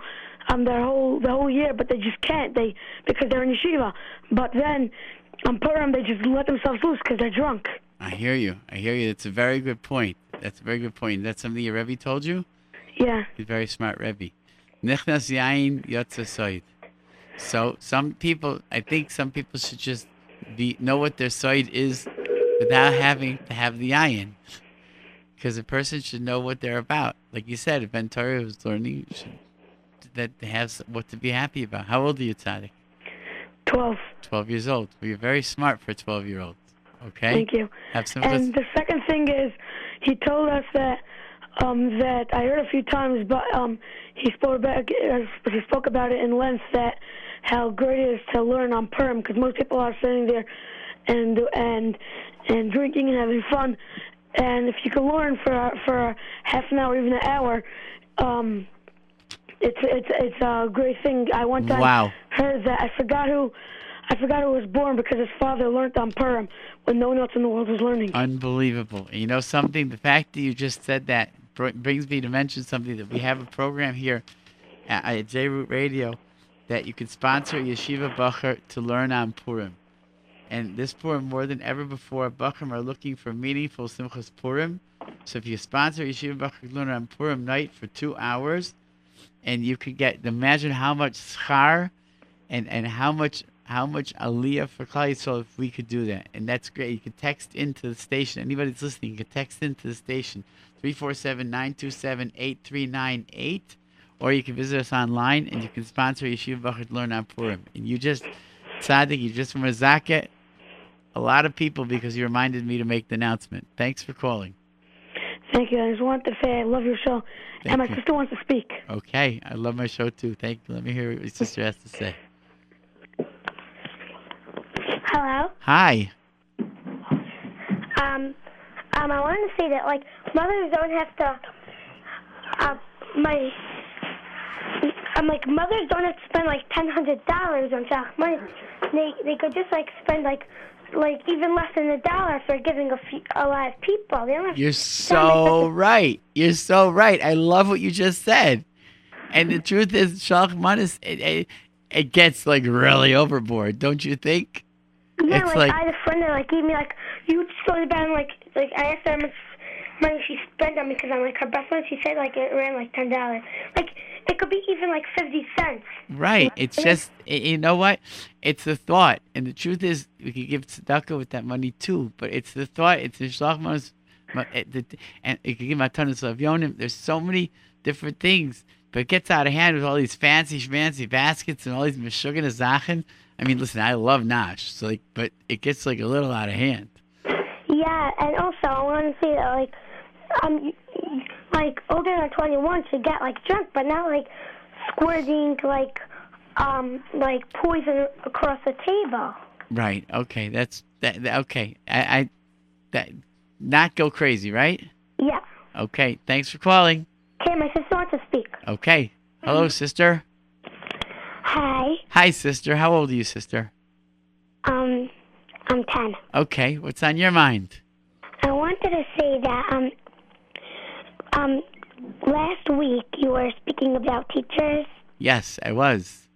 um their whole the whole year, but they just can't. They because they're in yeshiva. But then on Purim they just let themselves loose because they're drunk. I hear you. I hear you. That's a very good point. That's a very good point. That's something your Rebbe told you? Yeah. He's a very smart Rebbe. Nichnas yain. So some people, I think some people should just be know what their soid is without having to have the yain. Because a person should know what they're about. Like you said, if Ben was learning, that they have what to be happy about. How old are you, Tzaddik? Twelve. 12 years old. Well, you're very smart for a 12 year old. Okay? Thank you. Have some And the second thing is, he told us that um, that I heard a few times, but um, he spoke about uh, he spoke about it in length that how great it is to learn on Purim because most people are sitting there and and and drinking and having fun, and if you can learn for for half an hour, even an hour, um, it's it's it's a great thing. I one time Wow. heard that I forgot who. I forgot who was born because his father learned on Purim when no one else in the world was learning. Unbelievable. You know something? The fact that you just said that br- brings me to mention something that we have a program here at, at J-Root Radio that you can sponsor Yeshiva Bacher to learn on Purim. And this Purim, more than ever before, Bachrim are looking for meaningful Simchas Purim. So if you sponsor Yeshiva Bacher to on Purim night for two hours, and you could get, imagine how much schar and, and how much how much aliyah for Klal Yisrael if we could do that. And that's great. You can text into the station. Anybody that's listening, you can text into the station 347-927-8398 or you can visit us online and you can sponsor Yeshiva Bachar learn on Purim. And you just, Tzaddik, you just from a zaket a lot of people because you reminded me to make the announcement. Thanks for calling. Thank you. I just wanted to say I love your show, and my you. sister wants to speak. Okay, I love my show too. Thank you. Let me hear what your sister has to say. Hello? Hi. um, um, I wanted to say that like mothers don't have to. Uh, my, I'm like mothers don't have to spend like ten hundred dollars on chocolate money. They they could just like spend like like even less than a dollar for giving a few, a lot of people. They don't You're so right. You're so right. I love what you just said. And the truth is, Shalach Manis, it, it, it gets like really overboard, don't you think? Yeah, it's like, like, I had a friend that like gave me like you just go to bed like like I asked her how much money she spent on me because I'm like her best friend. She said like it ran like ten dollars. Like it could be even like fifty cents. right. It's just, you know what? It's the thought. And the truth is, we could give tzedakah with that money too, but it's the thought. It's the it- eh, the- and you could give matanos l'evyonim. There's so many different things, but it gets out of hand with all these fancy, fancy baskets and all these meshuggah zachen. I mean, listen, I love nosh, so like, but it gets like a little out of hand. Yeah, and also I want to say that like um like older than twenty one should get like drunk, but not like squirting like um like poison across the table. Right. Okay. That's that. Okay. I, I that not go crazy. Right. Yeah. Okay. Thanks for calling. Okay, my sister wants to speak. Okay. Hello, sister. Hi. Hi, sister. How old are you, sister? Um, I'm ten. Okay. What's on your mind? I wanted to say that um last week you were speaking about teachers. Yes, I was.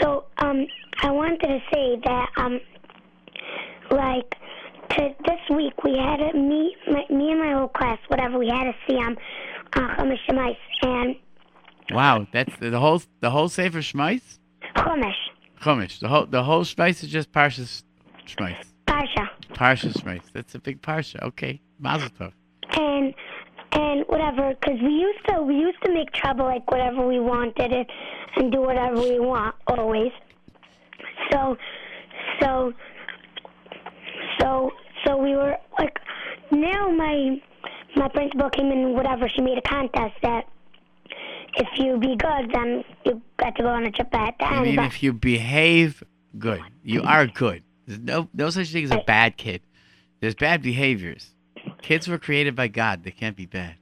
So um I wanted to say that um like to this week we had a me my, me and my whole class whatever we had to see um uh, Chumash Shemais and Wow. That's the whole the whole Sefer Shmais. Chumash Chumash. The whole the whole Shmais is just Parshas Shmais. Parsha Parshas Shmais. That's a big parsha. Okay. Mazel tov. And and whatever because we used to we used to make trouble like whatever we wanted it and do whatever we want always so so so so we were like now my my principal came in whatever she made a contest that if you be good then you got to go on a trip at the I end mean, but if you behave good, you are good. There's no no such thing as a bad kid. There's bad behaviors. Kids were created by God. They can't be bad.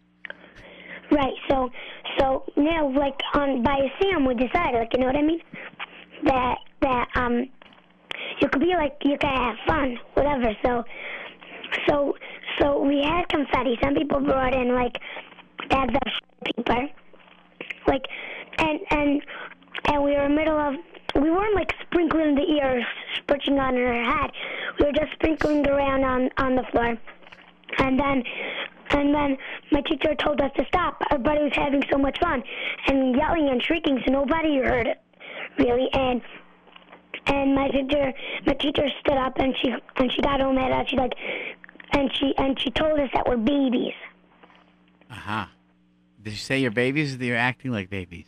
Right. So, so now, like on by Sam, we decided, like you know what I mean, that that um, you could be like you could have fun, whatever. So, so, so we had confetti. Some people brought in like bags of paper, like, and and and we were in the middle of. We weren't like sprinkling the ears, spritzing on her head. We were just sprinkling around on on the floor. And then, and then my teacher told us to stop. Everybody was having so much fun and yelling and shrieking, so nobody heard it really. And and my teacher, my teacher stood up and she and she got all mad at us. She like, and she and she told us that we're babies. Aha. Uh-huh. Did you say you're babies or that you're acting like babies?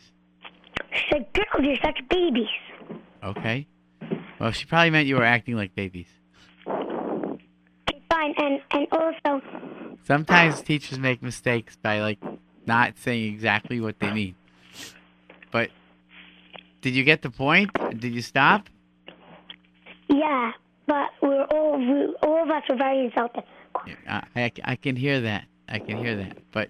She said, "Girls, you're such babies." Okay. Well, she probably meant you were acting like babies. And and also, Sometimes teachers make mistakes by like not saying exactly what they mean. But did you get the point? Did you stop? yeah, but we're all we, all of us were very insulted. I, I, I can hear that. I can hear that. But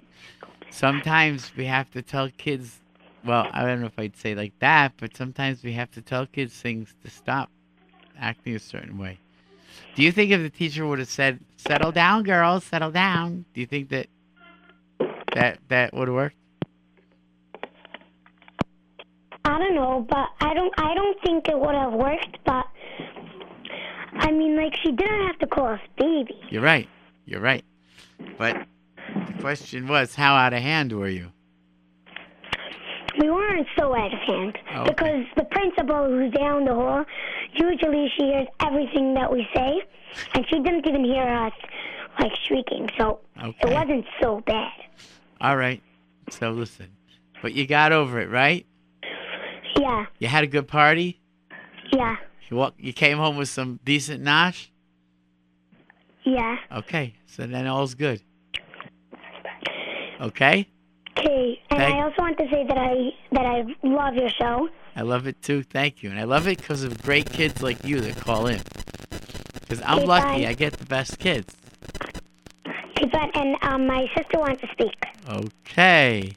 sometimes we have to tell kids, well, I don't know if I'd say like that, but sometimes we have to tell kids things to stop acting a certain way. Do you think if the teacher would have said, settle down, girls, settle down, do you think that that, that would have worked? I don't know, but I don't I don't think it would have worked. But I mean, like she didn't have to call us baby. You're right. You're right. But the question was, how out of hand were you? We weren't so out of hand oh, Okay. because the principal who's down the hall, usually she hears everything that we say, and she didn't even hear us like shrieking. So it wasn't so bad. All right. So listen. But you got over it, right? Yeah, You had a good party? yeah, You walk, you came home with some decent nosh? yeah. Okay. So then all's good. Okay? Okay, and Thank- I also want to say that I that I love your show. I love it too. Thank you. And I love it because of great kids like you that call in. Because I'm Okay, lucky bye. I get the best kids. Good, and um, my sister wants to speak. Okay.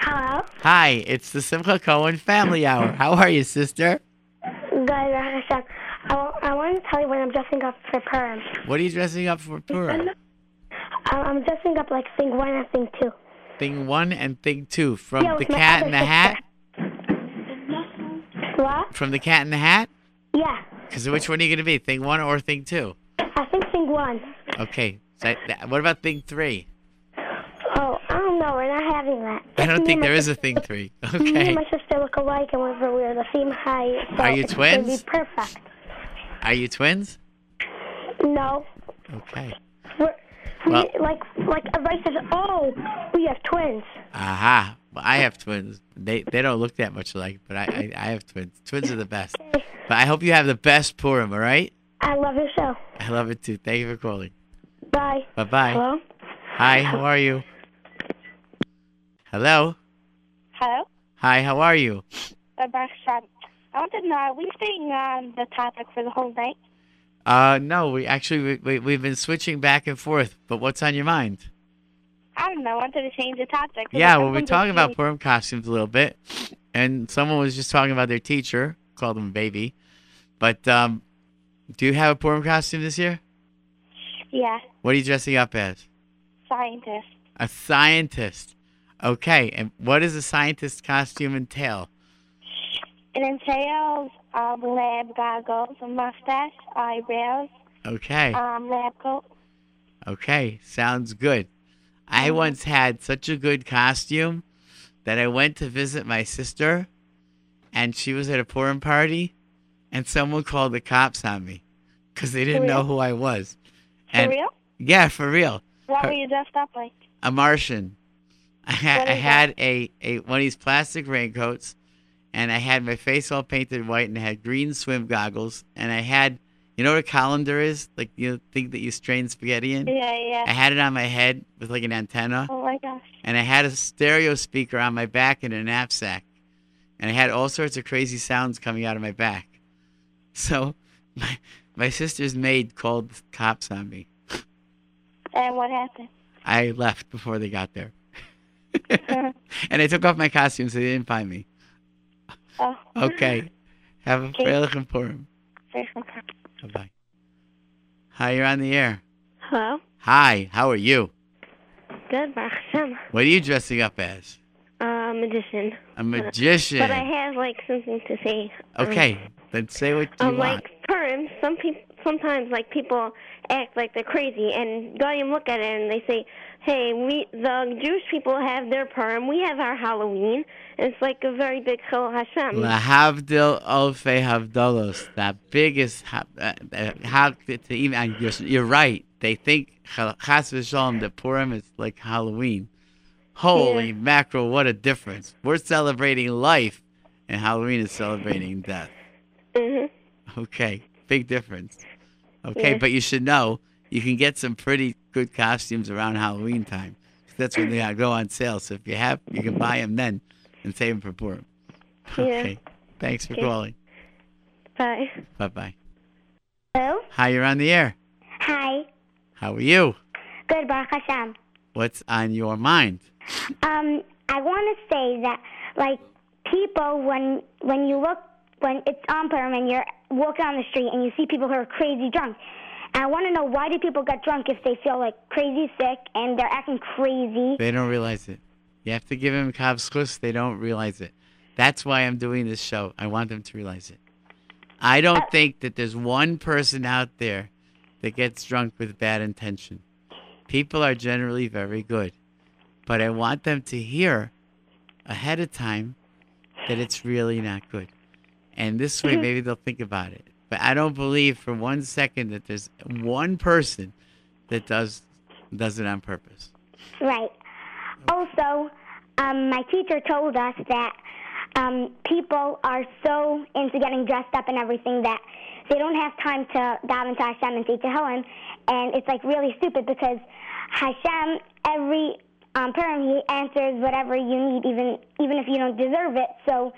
Hello? Hi, it's the Simcha Cohen Family Hour. How are you, sister? Good. I, wa- I wanted to tell you when I'm dressing up for Purim. What are you dressing up for Purim? I- I'm dressing up like thing one and thing two. Thing one and thing two from Yeah, the Cat in the Hat. What? From the Cat in the Hat. Yeah, Because which one are you going to be? Thing one or thing two? I think thing one. Okay. So, th- what about thing three? Oh, I don't know. We're not having that. I don't Me think there is a thing three. Me and Okay. my sister look alike, and we're, we're the same height. So Are you twins? be perfect. Are you twins? No. Okay. We're, Well- we, like, like everybody says, oh, we have twins. Aha. Well, I have twins. They they don't look that much alike, but I, I, I have twins. Twins are the best. Okay. But I hope you have the best Purim, all right? I love your show. I love it too. Thank you for calling. Bye. Bye bye. Hello? Hi, how are you? Hello? Hello? Hi, how are you? Baruch Hashem. I want to know, are we staying on the topic for the whole night? Uh, no, we actually we, we we've been switching back and forth. But what's on your mind? I don't know. I wanted to change the topic. Yeah, well, we're talking about Purim costumes a little bit, and someone was just talking about their teacher, called him baby. But um, do you have a Purim costume this year? Yeah, What are you dressing up as? scientist. A scientist. Okay, and what does a scientist costume entail? It entails um, lab goggles, a mustache, eyebrows, Okay. um, lab coat. Okay, sounds good. I once had such a good costume that I went to visit my sister, and she was at a Purim party, and someone called the cops on me because they didn't know who I was. For And real? yeah, for real, What Her- were you dressed up like? a Martian. I, ha- I had a, a one of these plastic raincoats, and I had my face all painted white, and I had green swim goggles, and I had, you know what a colander is? Like you think that you strain spaghetti in. Yeah, yeah. I had it on my head with like an antenna, Oh my gosh. and I had a stereo speaker on my back in a knapsack, and I had all sorts of crazy sounds coming out of my back. So, my my sister's maid called the cops on me. And what happened? I left before they got there, and I took off my costume so they didn't find me. Oh. Okay, have a. Freilichen Purim. Bye bye. Hi, you're on the air. Hello? Hi, how are you? Good, Baruch Hashem. What are you dressing up as? Uh, magician. A magician. But I have, like, something to say. Um, Okay, then say what you Um, want. like Purim, some people sometimes like people act like they're crazy, and Goyim look at it and they say, "Hey, we the Jewish people have their Purim, we have our Halloween." And it's like a very big Chil Hashem. Lahavdil Olfei Havdalos, the biggest, ha- uh, uh, how to even, and you're, you're right. They think Chas v'shalom, that Purim is like Halloween. Holy mackerel, what a difference. We're celebrating life, and Halloween is celebrating death. Mhm. Okay, big difference. Okay, Yeah. but you should know you can get some pretty good costumes around Halloween time. That's when they go on sale. So if you have, you can buy them then and save them for Purim. Yeah. Okay, thanks for Okay. calling. Bye. Bye bye. Hello? Hi, you're on the air. Hi. How are you? Good, Baruch Hashem. What's on your mind? Um, I want to say that, like, people, when when you look, when it's on Purim and you're walking on the street and you see people who are crazy drunk, and I want to know why do people get drunk if they feel like crazy sick and they're acting crazy? They don't realize it. You have to give them kaf zechus. They don't realize it. That's why I'm doing this show. I want them to realize it. I don't uh, think that there's one person out there that gets drunk with bad intention. People are generally very good. But I want them to hear ahead of time that it's really not good. And this way, maybe they'll think about it. But I don't believe for one second that there's one person that does does it on purpose. Right. Also, um, my teacher told us that um, people are so into getting dressed up and everything that they don't have time to daven to Hashem and say Tehillim, and it's like really stupid because Hashem every um, Purim he answers whatever you need, even even if you don't deserve it. So.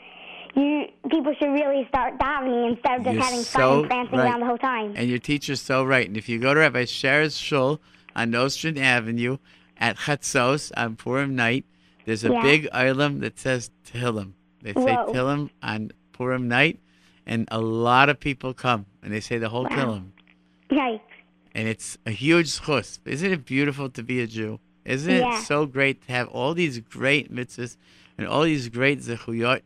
You people should really start davening instead of just You're having so fun and prancing right. around the whole time. And your teacher's so right. And if you go to Rabbi Sher's shul on Nostrand Avenue at Chatzos on Purim night. There's a Yeah. big item that says Tehillim. They say Whoa. Tehillim on Purim night, and a lot of people come, and they say the whole Wow. Tehillim. Yikes. And it's a huge chus. Isn't it beautiful to be a Jew? Isn't it so great to have all these great mitzvahs and all these great zechuyot?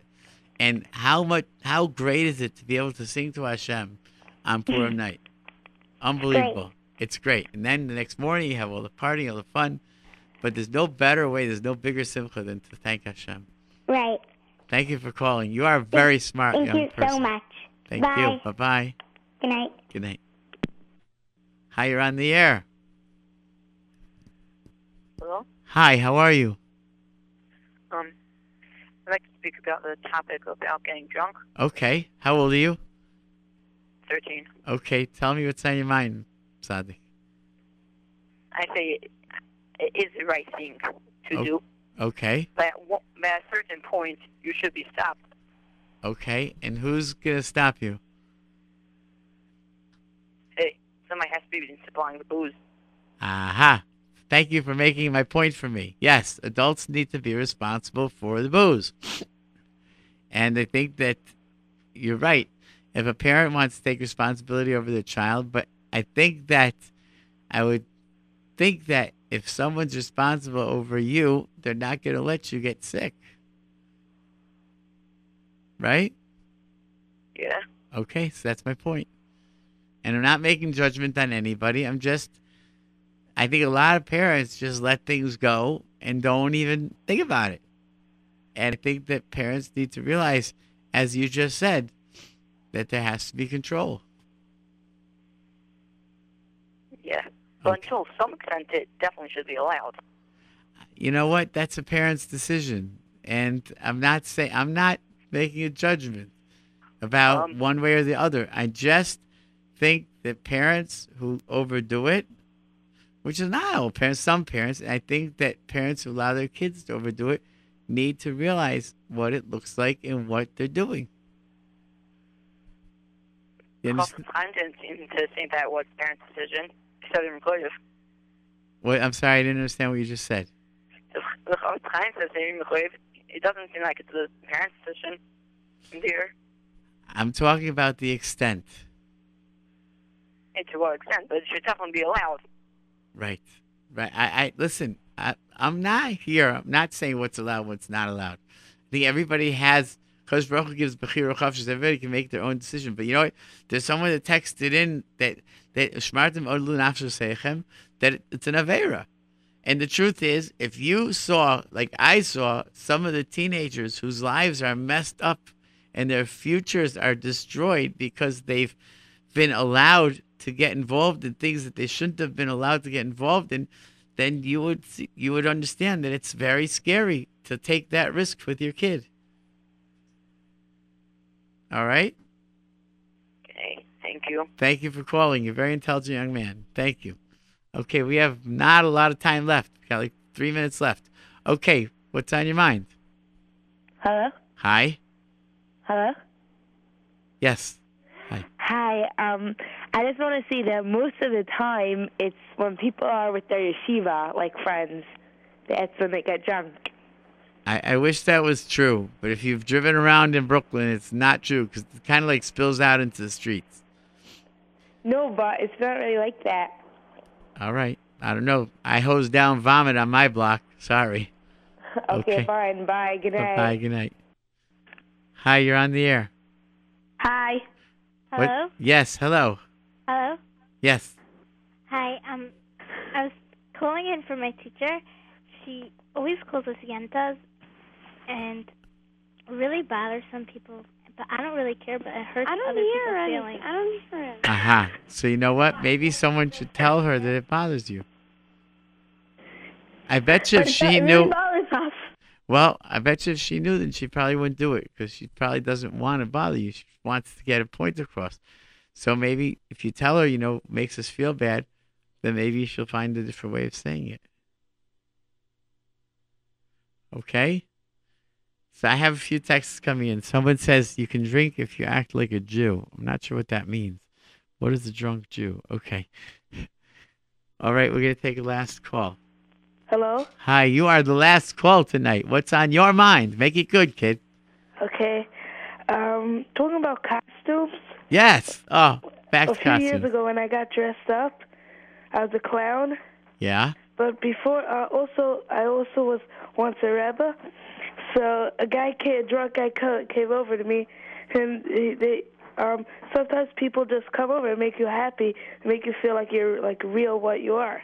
And how much, how great is it to be able to sing to Hashem on hmm. Purim night? Unbelievable. It's great. And then the next morning you have all the party, all the fun. But there's no better way, there's no bigger simcha than to thank Hashem. Right. Thank you for calling. You are a very smart Thank young you person. so much. Thank Bye. you. Bye bye. Good night. Good night. Hi, you're on the air. Hello. Hi, how are you? Um, I'd like to speak about the topic about getting drunk. Okay. How old are you? Thirteen. Okay. Tell me what's on your mind, Tzaddik. I say it, is the right thing to do, Okay. but at, but at a certain point, you should be stopped. Okay. And who's going to stop you? Hey, somebody has to be supplying the booze. Aha. Thank you for making my point for me. Yes, adults need to be responsible for the booze. And I think that you're right. If a parent wants to take responsibility over their child, but I think that I would think that if someone's responsible over you, they're not going to let you get sick. Right? Yeah. Okay, so that's my point. And I'm not making judgment on anybody. I'm just, I think a lot of parents just let things go and don't even think about it. And I think that parents need to realize, as you just said, that there has to be control. Yeah. But until some extent, it definitely should be allowed. You know what? That's a parent's decision. And I'm not saying, I'm not making a judgment about um, one way or the other. I just think that parents who overdo it, which is not all parents, some parents, I think that parents who allow their kids to overdo it need to realize what it looks like and what they're doing. You understand? Oftentimes, it seems to think that was parents' decision. Of inclusive. What, I'm sorry, I didn't understand what you just said. Oftentimes, it seems it doesn't seem like it's the parents' decision. Dear, I'm talking about the extent. and to what extent, but it should definitely be allowed. Right. Right. I, I listen, I, I'm not here. I'm not saying what's allowed, what's not allowed. I think everybody has because Baruch gives Bechir Chafshis, everybody can make their own decision. But you know what? There's someone that texted in that that Shmartim Odlu Nafshu Seichem that it's an Avera. And the truth is, if you saw, like I saw, some of the teenagers whose lives are messed up and their futures are destroyed because they've been allowed to get involved in things that they shouldn't have been allowed to get involved in, then you would see, you would understand that it's very scary to take that risk with your kid. All right. Okay, thank you. Thank you for calling. You're a very intelligent young man. Thank you. Okay, we have not a lot of time left. We got like three minutes left. Okay, what's on your mind? Hello? Hi. Hello? Yes. Hi. Um, I just want to say that most of the time it's when people are with their yeshiva, like friends, that's when they get drunk. I, I wish that was true, but if you've driven around in Brooklyn, it's not true because it kind of like spills out into the streets. No, but it's not really like that. All right. I don't know. I hose down vomit on my block. Sorry. okay, Okay. fine. Bye. Good night. Bye. Good night. Hi, you're on the air. Hi. What- Hello. Yes. Hello. Hello. Yes. Hi. Um, I was calling in for my teacher. She always calls us yentas, and really bothers some people. But I don't really care. But it hurts I don't other hear people's anything. feelings. I don't hear it. Aha. So you know what? Maybe someone should tell her that it bothers you. I bet you if she it knew. Well, I bet you if she knew, then she probably wouldn't do it because she probably doesn't want to bother you. She wants to get a point across. So maybe if you tell her, you know, makes us feel bad, then maybe she'll find a different way of saying it. Okay? So I have a few texts coming in. Someone says you can drink if you act like a Jew. I'm not sure what that means. What is a drunk Jew? Okay. All right, we're going to take a last call. Hello? Hi, you are the last call tonight. What's on your mind? Make it good, kid. Okay. Um, talking about costumes. Yes. Oh, back a few years ago when I got dressed up, I was a clown. Yeah. But before, uh, also, I also was once a rebbe. So a guy came, a drunk guy came over to me, and he, they, um, sometimes people just come over and make you happy, make you feel like you're like real what you are.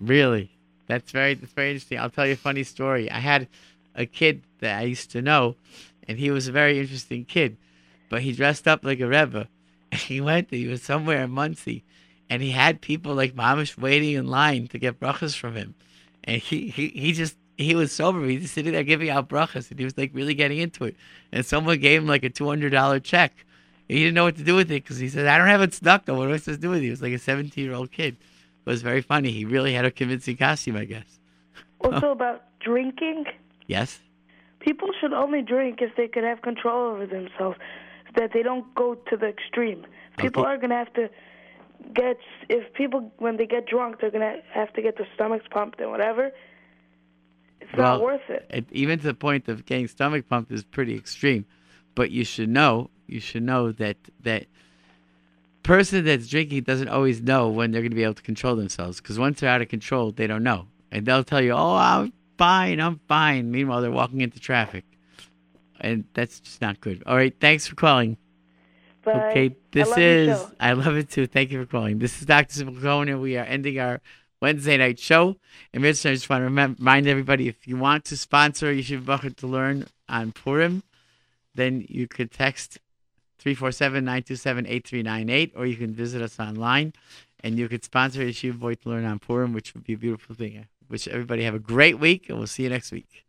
Really? That's very that's very interesting. I'll tell you a funny story. I had a kid that I used to know, and he was a very interesting kid, but he dressed up like a rebbe. And he went. He was somewhere in Monsey, and he had people like mamish waiting in line to get brachas from him, and he he he just. He was sober. He was sitting there giving out brachas, and he was like really getting into it. And someone gave him like a two hundred dollar check. He didn't know what to do with it because he said, "I don't have it stuck. What am I supposed to do with it?" He was like a seventeen year old kid. It was very funny. He really had a convincing costume, I guess. Oh, also oh. about drinking. Yes. People should only drink if they can have control over themselves, that they don't go to the extreme. People Okay. are gonna have to get if people when they get drunk, they're gonna have to get their stomachs pumped and whatever. It's not worth it. Even to the point of getting stomach pumped is pretty extreme. But you should know, you should know that that person that's drinking doesn't always know when they're going to be able to control themselves. Because once they're out of control, they don't know, and they'll tell you, "Oh, I'm fine, I'm fine." Meanwhile, they're walking into traffic, and that's just not good. All right, thanks for calling. Bye. Okay, this your is. I love it too. Thank you for calling. This is Dr. Simcha Cohen, and we are ending our Wednesday night show. And Mitch, I just want to remind everybody if you want to sponsor Yeshiva Bacher to learn on Purim, then you could text 347-927-8398, or you can visit us online, and you could sponsor Yeshiva to learn on Purim, which would be a beautiful thing. I wish everybody have a great week, and we'll see you next week.